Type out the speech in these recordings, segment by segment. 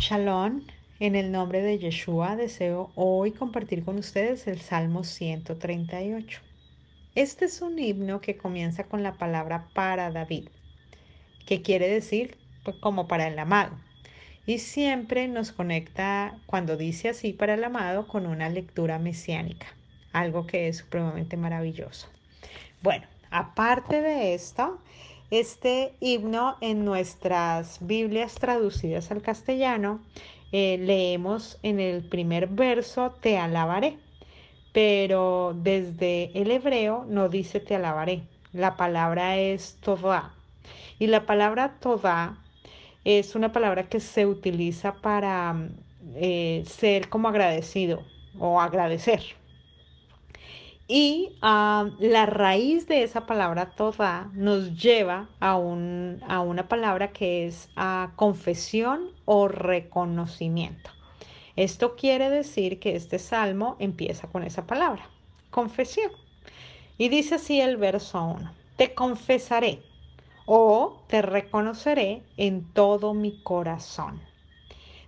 Shalom, en el nombre de Yeshua deseo hoy compartir con ustedes el Salmo 138. Este es un himno que comienza con la palabra para David, que quiere decir pues, como para el amado. Y siempre nos conecta cuando dice así para el amado con una lectura mesiánica, algo que es supremamente maravilloso. Bueno, aparte de esto, este himno en nuestras Biblias traducidas al castellano, eh, leemos en el primer verso, te alabaré, pero desde el hebreo no dice te alabaré, la palabra es toda. Y la palabra toda es una palabra que se utiliza para eh, ser como agradecido o agradecer. Y ah, la raíz de esa palabra toda nos lleva a, un, a una palabra que es ah, confesión o reconocimiento. Esto quiere decir que este salmo empieza con esa palabra, confesión. Y dice así el verso 1, te confesaré o te reconoceré en todo mi corazón.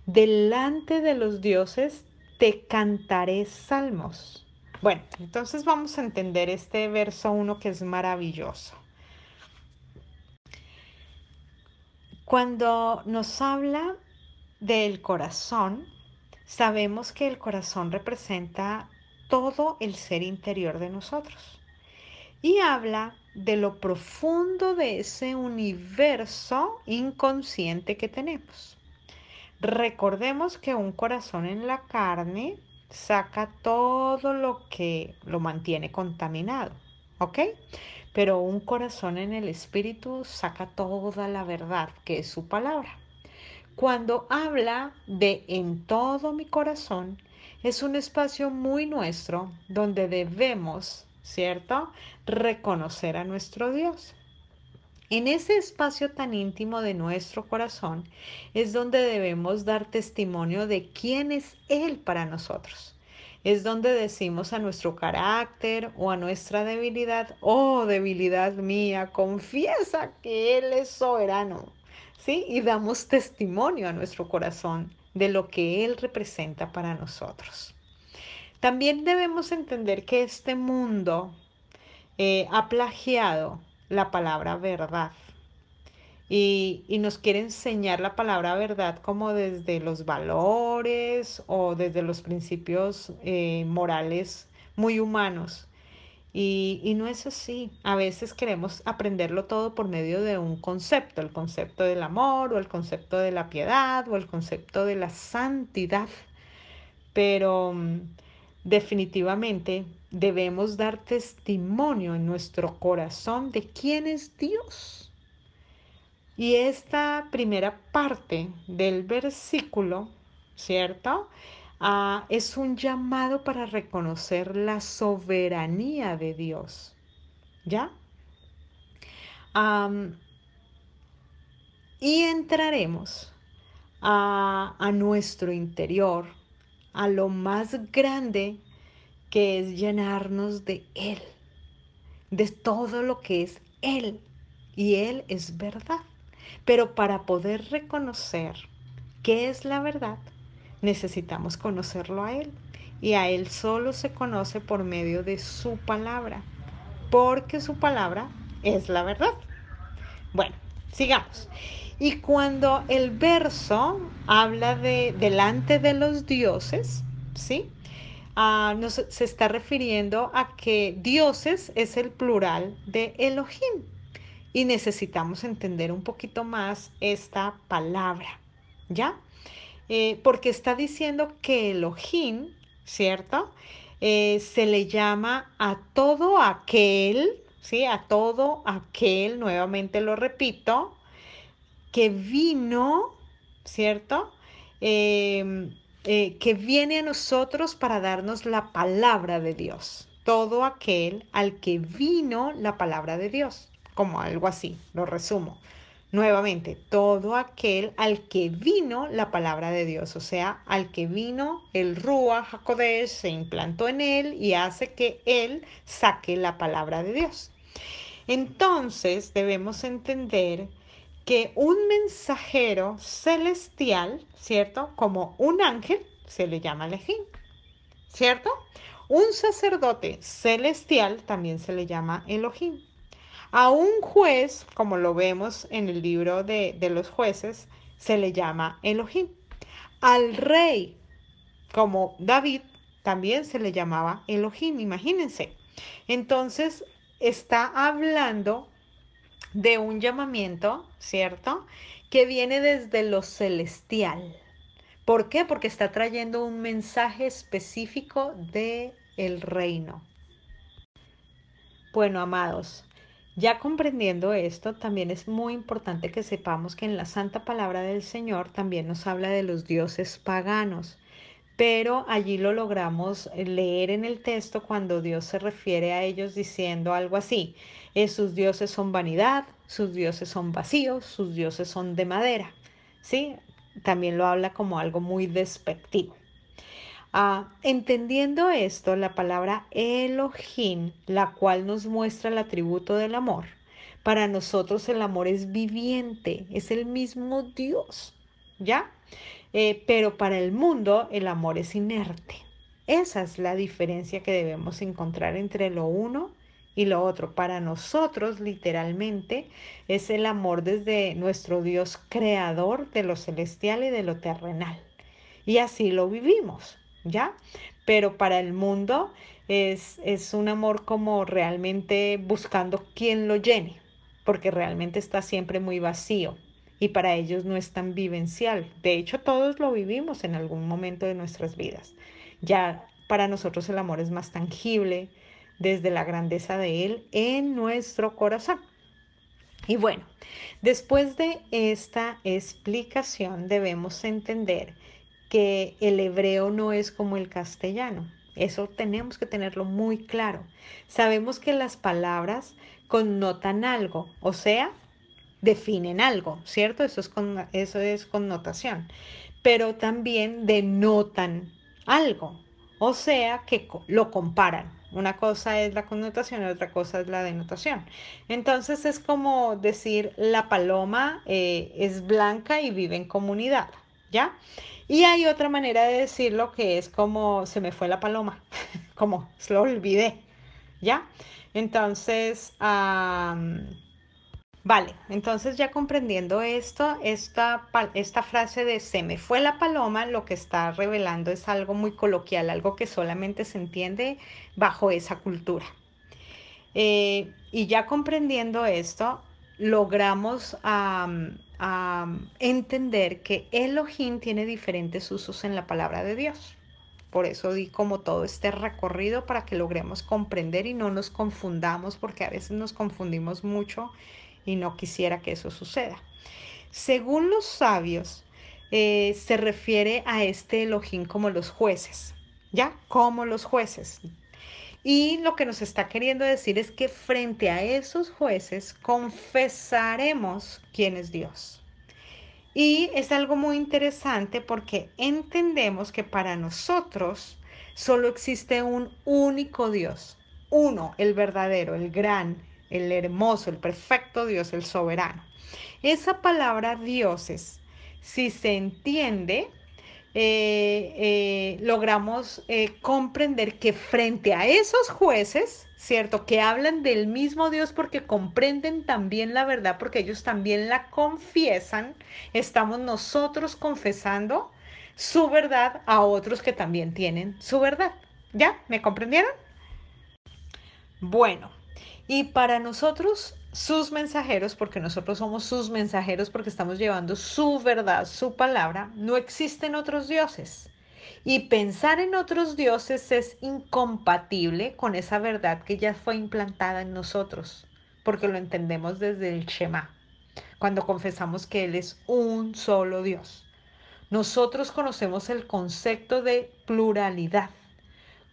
Delante de los dioses te cantaré salmos bueno, entonces vamos a entender este verso 1 que es maravilloso. Cuando nos habla del corazón, sabemos que el corazón representa todo el ser interior de nosotros y habla de lo profundo de ese universo inconsciente que tenemos. Recordemos que un corazón en la carne saca todo lo que lo mantiene contaminado, ¿ok? Pero un corazón en el espíritu saca toda la verdad, que es su palabra. Cuando habla de en todo mi corazón, es un espacio muy nuestro donde debemos, ¿cierto?, reconocer a nuestro Dios. En ese espacio tan íntimo de nuestro corazón es donde debemos dar testimonio de quién es Él para nosotros. Es donde decimos a nuestro carácter o a nuestra debilidad, oh debilidad mía, confiesa que Él es soberano. ¿Sí? Y damos testimonio a nuestro corazón de lo que Él representa para nosotros. También debemos entender que este mundo eh, ha plagiado la palabra verdad. Y, nos quiere enseñar la palabra verdad como desde los valores o desde los principios eh, morales muy humanos. Y, y, no es así. A veces queremos aprenderlo todo por medio de un concepto, el concepto del amor o el concepto de la piedad o el concepto de la santidad. Pero mm, definitivamente debemos dar testimonio en nuestro corazón de quién es Dios. Y esta primera parte del versículo, ¿cierto? Ah, es un llamado para reconocer la soberanía de Dios. ¿Ya? y entraremos a, a nuestro interior, a lo más grande que es llenarnos de Él, de todo lo que es Él. Y Él es verdad. Pero para poder reconocer qué es la verdad, necesitamos conocerlo a Él. Y a Él solo se conoce por medio de su palabra, porque su palabra es la verdad. Bueno, sigamos. Y cuando el verso habla de delante de los dioses, ¿sí? Ah, se está refiriendo a que dioses es el plural de Elohim. Y necesitamos entender un poquito más esta palabra, ¿ya? Eh, porque está diciendo que Elohim, ¿cierto? Eh, se le llama a todo aquel, ¿sí? A todo aquel, nuevamente lo repito, que vino, ¿cierto? Eh, eh, que viene a nosotros para darnos la palabra de Dios. Todo aquel al que vino la palabra de Dios, como algo así, lo resumo. Nuevamente, todo aquel al que vino la palabra de Dios, o sea, al que vino el Ruach HaKodesh, se implantó en él y hace que él saque la palabra de Dios. Entonces debemos entender que un mensajero celestial, ¿cierto? Como un ángel, se le llama Elohim, ¿cierto? Un sacerdote celestial también se le llama Elohim. A un juez, como lo vemos en el libro de, de los jueces, se le llama Elohim. Al rey, como David, también se le llamaba Elohim, imagínense. Entonces, está hablando de un llamamiento, ¿cierto? Que viene desde lo celestial. ¿Por qué? Porque está trayendo un mensaje específico de el reino. Bueno, amados, ya comprendiendo esto, también es muy importante que sepamos que en la santa palabra del Señor también nos habla de los dioses paganos pero allí lo logramos leer en el texto cuando Dios se refiere a ellos diciendo algo así, eh, sus dioses son vanidad, sus dioses son vacíos, sus dioses son de madera, ¿sí? También lo habla como algo muy despectivo. Ah, entendiendo esto, la palabra Elohim, la cual nos muestra el atributo del amor, para nosotros el amor es viviente, es el mismo Dios, ¿ya? Eh, pero para el mundo el amor es inerte. Esa es la diferencia que debemos encontrar entre lo uno y lo otro. Para nosotros, literalmente, es el amor desde nuestro Dios creador de lo celestial y de lo terrenal. Y así lo vivimos, ¿ya? Pero para el mundo es, es un amor como realmente buscando quien lo llene, porque realmente está siempre muy vacío y para ellos no es tan vivencial. De hecho, todos lo vivimos en algún momento de nuestras vidas. Ya para nosotros el amor es más tangible desde la grandeza de Él en nuestro corazón. Y bueno, después de esta explicación debemos entender que el hebreo no es como el castellano. Eso tenemos que tenerlo muy claro. Sabemos que las palabras connotan algo, o sea, definen algo, ¿cierto? Eso es, con, eso es connotación. Pero también denotan algo, o sea que lo comparan. Una cosa es la connotación y otra cosa es la denotación. Entonces es como decir la paloma eh, es blanca y vive en comunidad, ¿ya? Y hay otra manera de decirlo que es como se me fue la paloma, como lo olvidé, ¿ya? Entonces, Vale, entonces ya comprendiendo esto, esta, frase de se me fue la paloma, lo que está revelando es algo muy coloquial, algo que solamente se entiende bajo esa cultura. Eh, y ya comprendiendo esto, logramos entender que Elohim tiene diferentes usos en la palabra de Dios. Por eso di como todo este recorrido para que logremos comprender y no nos confundamos, porque a veces nos confundimos mucho y no quisiera que eso suceda. Según los sabios, eh, se refiere a este Elohim como los jueces, ¿ya? Como los jueces. Y lo que nos está queriendo decir es que frente a esos jueces confesaremos quién es Dios. Y es algo muy interesante porque entendemos que para nosotros solo existe un único Dios, uno, el verdadero, el gran, el hermoso, el perfecto Dios, el soberano. Esa palabra dioses, si se entiende, eh, eh, logramos eh, comprender que frente a esos jueces, ¿cierto? Que hablan del mismo Dios porque comprenden también la verdad, porque ellos también la confiesan, estamos nosotros confesando su verdad a otros que también tienen su verdad. ¿Ya? ¿Me comprendieron? Bueno, y para nosotros, sus mensajeros, porque nosotros somos sus mensajeros, porque estamos llevando su verdad, su palabra, no existen otros dioses. Y pensar en otros dioses es incompatible con esa verdad que ya fue implantada en nosotros, porque lo entendemos desde el Shema, cuando confesamos que Él es un solo Dios. Nosotros conocemos el concepto de pluralidad,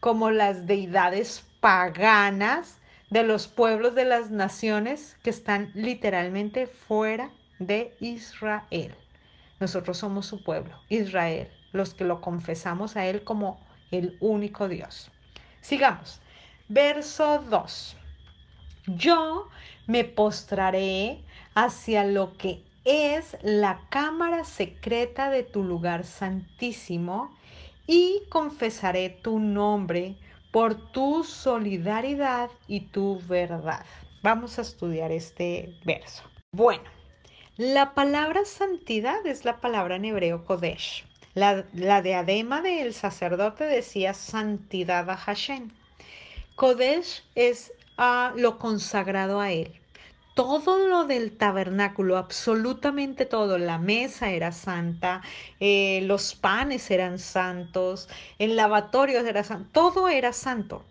como las deidades paganas de los pueblos de las naciones que están literalmente fuera de Israel. Nosotros somos su pueblo, Israel, los que lo confesamos a Él como el único Dios. Sigamos. Verso 2. Yo me postraré hacia lo que es la cámara secreta de tu lugar santísimo y confesaré tu nombre por tu solidaridad y tu verdad. Vamos a estudiar este verso. Bueno, la palabra santidad es la palabra en hebreo Kodesh. La, la diadema del sacerdote decía santidad a Hashem. Kodesh es a lo consagrado a él. Todo lo del tabernáculo, absolutamente todo, la mesa era santa, eh, los panes eran santos, el lavatorio era santo, todo era santo.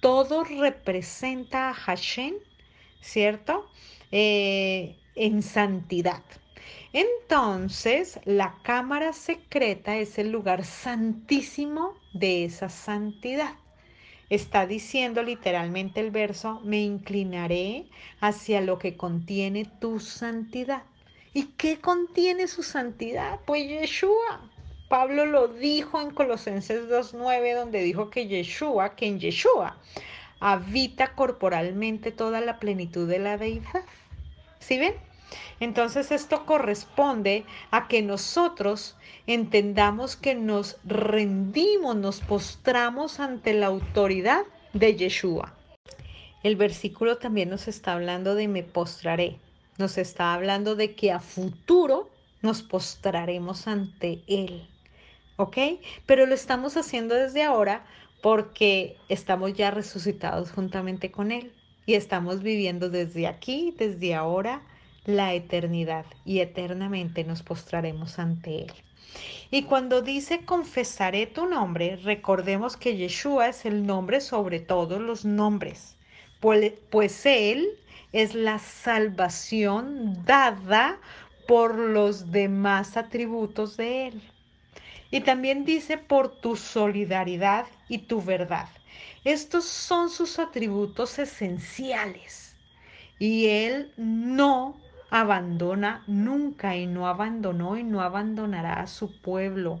Todo representa a Hashem, ¿cierto? Eh, en santidad. Entonces, la cámara secreta es el lugar santísimo de esa santidad. Está diciendo literalmente el verso, me inclinaré hacia lo que contiene tu santidad. ¿Y qué contiene su santidad? Pues Yeshua. Pablo lo dijo en Colosenses 2.9, donde dijo que Yeshua, que en Yeshua habita corporalmente toda la plenitud de la deidad. ¿Sí ven? Entonces esto corresponde a que nosotros entendamos que nos rendimos, nos postramos ante la autoridad de Yeshua. El versículo también nos está hablando de me postraré. Nos está hablando de que a futuro nos postraremos ante Él. ¿Ok? Pero lo estamos haciendo desde ahora porque estamos ya resucitados juntamente con Él y estamos viviendo desde aquí, desde ahora, la eternidad y eternamente nos postraremos ante Él. Y cuando dice confesaré tu nombre, recordemos que Yeshua es el nombre sobre todos los nombres, pues, pues Él es la salvación dada por los demás atributos de Él. Y también dice por tu solidaridad y tu verdad. Estos son sus atributos esenciales. Y Él no abandona nunca y no abandonó y no abandonará a su pueblo.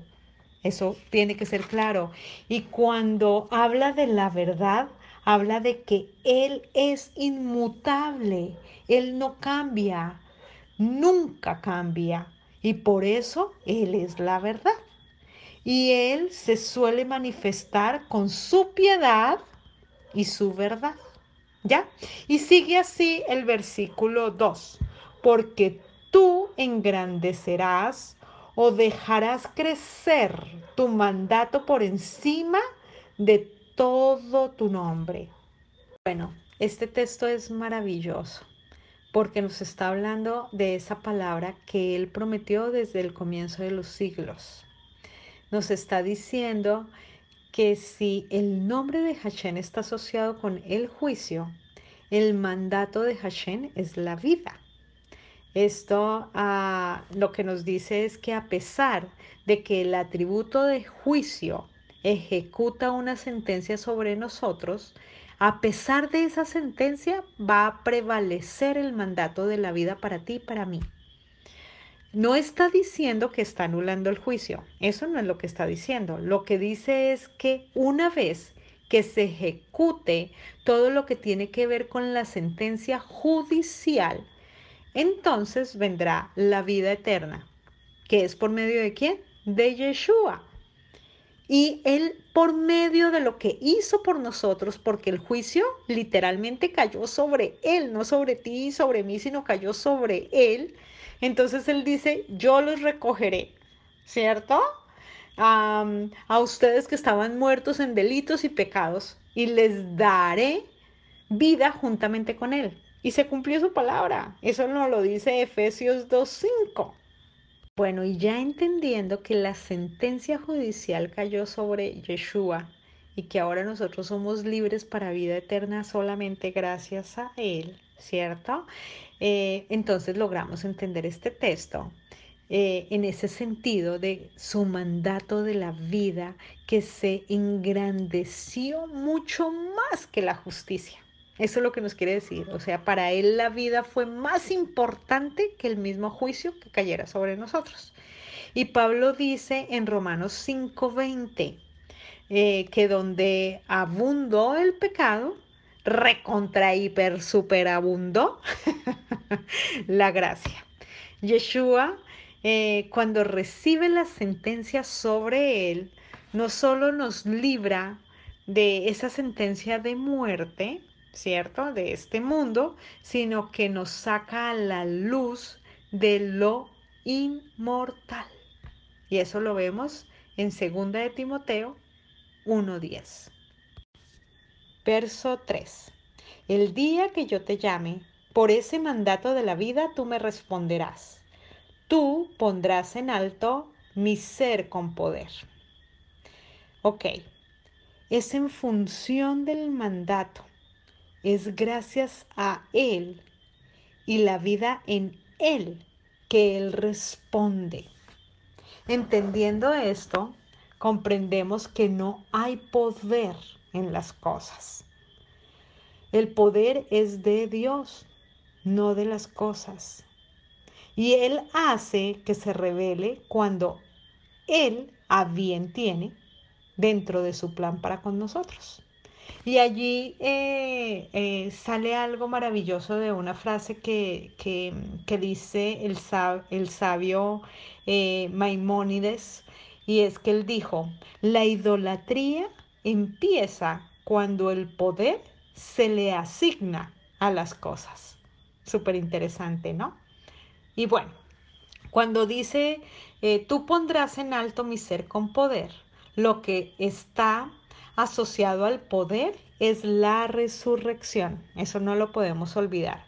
Eso tiene que ser claro. Y cuando habla de la verdad, habla de que Él es inmutable, Él no cambia, nunca cambia. Y por eso Él es la verdad. Y Él se suele manifestar con su piedad y su verdad. ¿Ya? Y sigue así el versículo 2 porque tú engrandecerás o dejarás crecer tu mandato por encima de todo tu nombre. Bueno, este texto es maravilloso porque nos está hablando de esa palabra que Él prometió desde el comienzo de los siglos. Nos está diciendo que si el nombre de Hashem está asociado con el juicio, el mandato de Hashem es la vida. Esto ah, lo que nos dice es que a pesar de que el atributo de juicio ejecuta una sentencia sobre nosotros, a pesar de esa sentencia va a prevalecer el mandato de la vida para ti y para mí. No está diciendo que está anulando el juicio, eso no es lo que está diciendo. Lo que dice es que una vez que se ejecute todo lo que tiene que ver con la sentencia judicial, entonces vendrá la vida eterna, que es por medio de quién? De Yeshua. Y Él por medio de lo que hizo por nosotros, porque el juicio literalmente cayó sobre Él, no sobre ti y sobre mí, sino cayó sobre Él. Entonces Él dice, yo los recogeré, ¿cierto? a ustedes que estaban muertos en delitos y pecados, y les daré vida juntamente con Él. Y se cumplió su palabra. Eso nos lo dice Efesios 2.5. Bueno, y ya entendiendo que la sentencia judicial cayó sobre Yeshua y que ahora nosotros somos libres para vida eterna solamente gracias a Él, ¿cierto? Eh, entonces logramos entender este texto eh, en ese sentido de su mandato de la vida que se engrandeció mucho más que la justicia. Eso es lo que nos quiere decir. O sea, para él la vida fue más importante que el mismo juicio que cayera sobre nosotros. Y Pablo dice en Romanos 5:20 eh, que donde abundó el pecado, recontra hiper superabundó la gracia. Yeshua, eh, cuando recibe la sentencia sobre él, no solo nos libra de esa sentencia de muerte, ¿cierto? De este mundo, sino que nos saca a la luz de lo inmortal. Y eso lo vemos en 2 de Timoteo 1.10. Verso 3. El día que yo te llame, por ese mandato de la vida tú me responderás. Tú pondrás en alto mi ser con poder. Ok, es en función del mandato, es gracias a Él y la vida en Él que Él responde. Entendiendo esto, comprendemos que no hay poder en las cosas. El poder es de Dios, no de las cosas. Y Él hace que se revele cuando Él a bien tiene dentro de su plan para con nosotros. Y allí eh, eh, sale algo maravilloso de una frase que, dice el, el sabio eh, Maimónides, y es que él dijo, la idolatría empieza cuando el poder se le asigna a las cosas. Súper interesante, ¿no? Y bueno, cuando dice, tú pondrás en alto mi ser con poder, lo que está asociado al poder es la resurrección. Eso no lo podemos olvidar,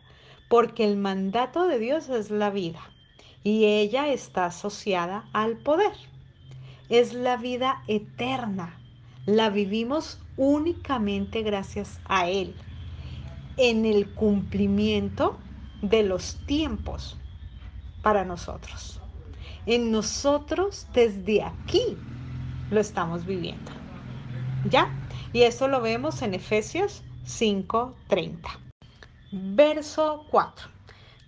porque el mandato de Dios es la vida y ella está asociada al poder. Es la vida eterna. La vivimos únicamente gracias a Él, en el cumplimiento de los tiempos para nosotros. En nosotros desde aquí lo estamos viviendo. ¿Ya? Y eso lo vemos en Efesios 5:30. Verso 4.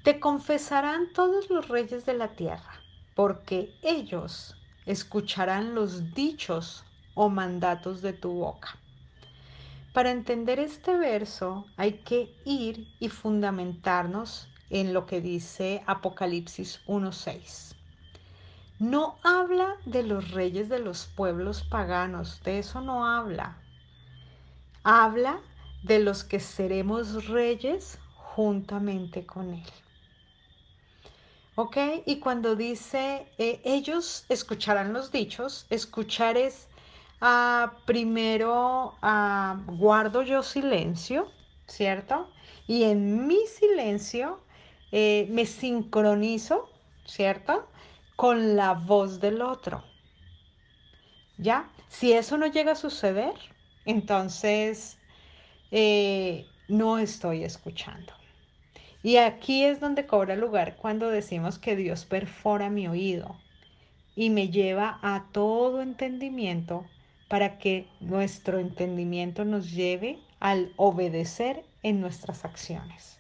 Te confesarán todos los reyes de la tierra, porque ellos escucharán los dichos o mandatos de tu boca. Para entender este verso hay que ir y fundamentarnos en lo que dice Apocalipsis 1.6 no habla de los reyes de los pueblos paganos, de eso no habla. Habla de los que seremos reyes juntamente con Él. ¿Ok? Y cuando dice, eh, ellos escucharán los dichos, escuchar es ah, primero ah, guardo yo silencio, ¿cierto? Y en mi silencio eh, me sincronizo, ¿cierto? Con la voz del otro. ¿Ya? Si eso no llega a suceder, entonces eh, no estoy escuchando. Y aquí es donde cobra lugar cuando decimos que Dios perfora mi oído y me lleva a todo entendimiento para que nuestro entendimiento nos lleve al obedecer en nuestras acciones.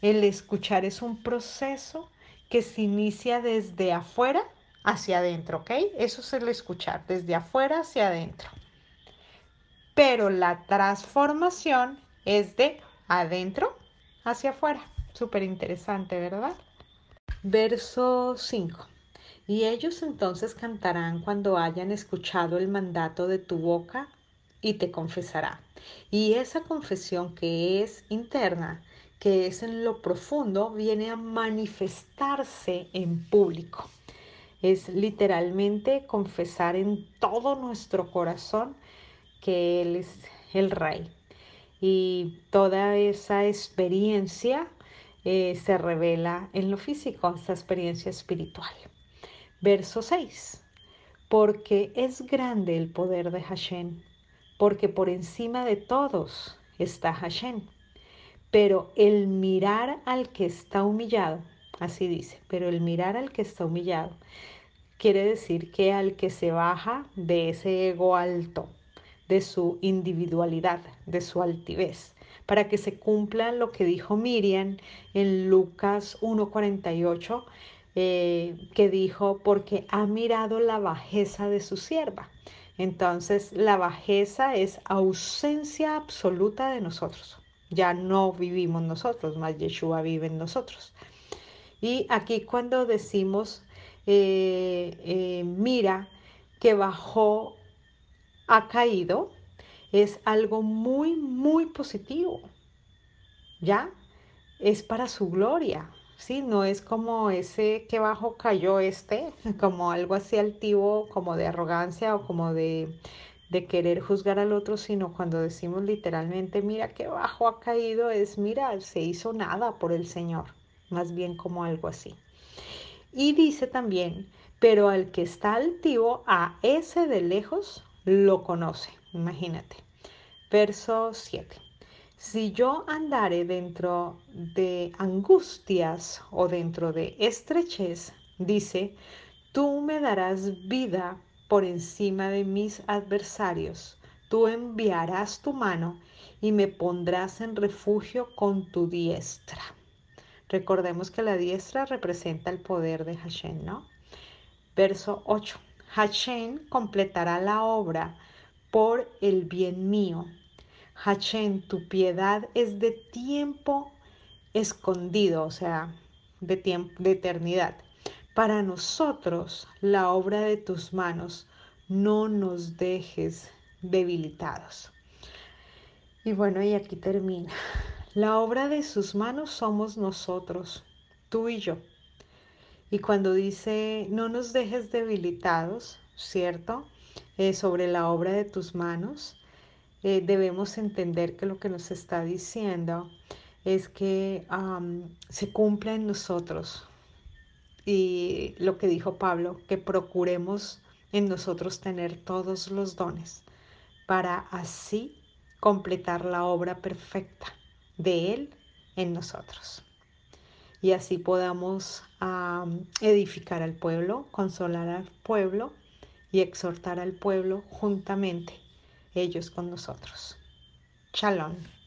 El escuchar es un proceso que se inicia desde afuera hacia adentro, ¿ok? Eso es el escuchar, desde afuera hacia adentro. Pero la transformación es de adentro hacia afuera. Súper interesante, ¿verdad? Verso 5. Y ellos entonces cantarán cuando hayan escuchado el mandato de tu boca y te confesará. Y esa confesión que es interna que es en lo profundo, viene a manifestarse en público. Es literalmente confesar en todo nuestro corazón que Él es el Rey. Y toda esa experiencia eh, se revela en lo físico, esa experiencia espiritual. Verso 6. Porque es grande el poder de Hashem, porque por encima de todos está Hashem pero el mirar al que está humillado, así dice, pero el mirar al que está humillado, quiere decir que al que se baja de ese ego alto, de su individualidad, de su altivez, para que se cumpla lo que dijo Miriam en Lucas 1.48, eh, que dijo, porque ha mirado la bajeza de su sierva. Entonces, la bajeza es ausencia absoluta de nosotros ya no vivimos nosotros, más Yeshua vive en nosotros. Y aquí cuando decimos, eh, eh, mira que bajó, ha caído, es algo muy, muy positivo. ¿Ya? Es para su gloria, ¿sí? No es como ese que bajo cayó este, como algo así altivo, como de arrogancia o como de, de querer juzgar al otro, sino cuando decimos literalmente, mira qué bajo ha caído, es, mira, se hizo nada por el Señor, más bien como algo así. Y dice también, pero al que está altivo, a ese de lejos lo conoce, imagínate. Verso 7. Si yo andare dentro de angustias o dentro de estrechez, dice, tú me darás vida por encima de mis adversarios. Tú enviarás tu mano y me pondrás en refugio con tu diestra. Recordemos que la diestra representa el poder de Hashem, ¿no? Verso 8. Hashem completará la obra por el bien mío. Hashem, tu piedad es de tiempo escondido, o sea, de tiempo, de eternidad. Para nosotros, la obra de tus manos, no nos dejes debilitados. Y bueno, y aquí termina. La obra de sus manos somos nosotros, tú y yo. Y cuando dice, no nos dejes debilitados, ¿cierto? Eh, sobre la obra de tus manos, eh, debemos entender que lo que nos está diciendo es que se cumpla en nosotros y lo que dijo Pablo, que procuremos en nosotros tener todos los dones para así completar la obra perfecta de Él en nosotros. Y así podamos edificar al pueblo, consolar al pueblo y exhortar al pueblo juntamente, ellos con nosotros. Shalom.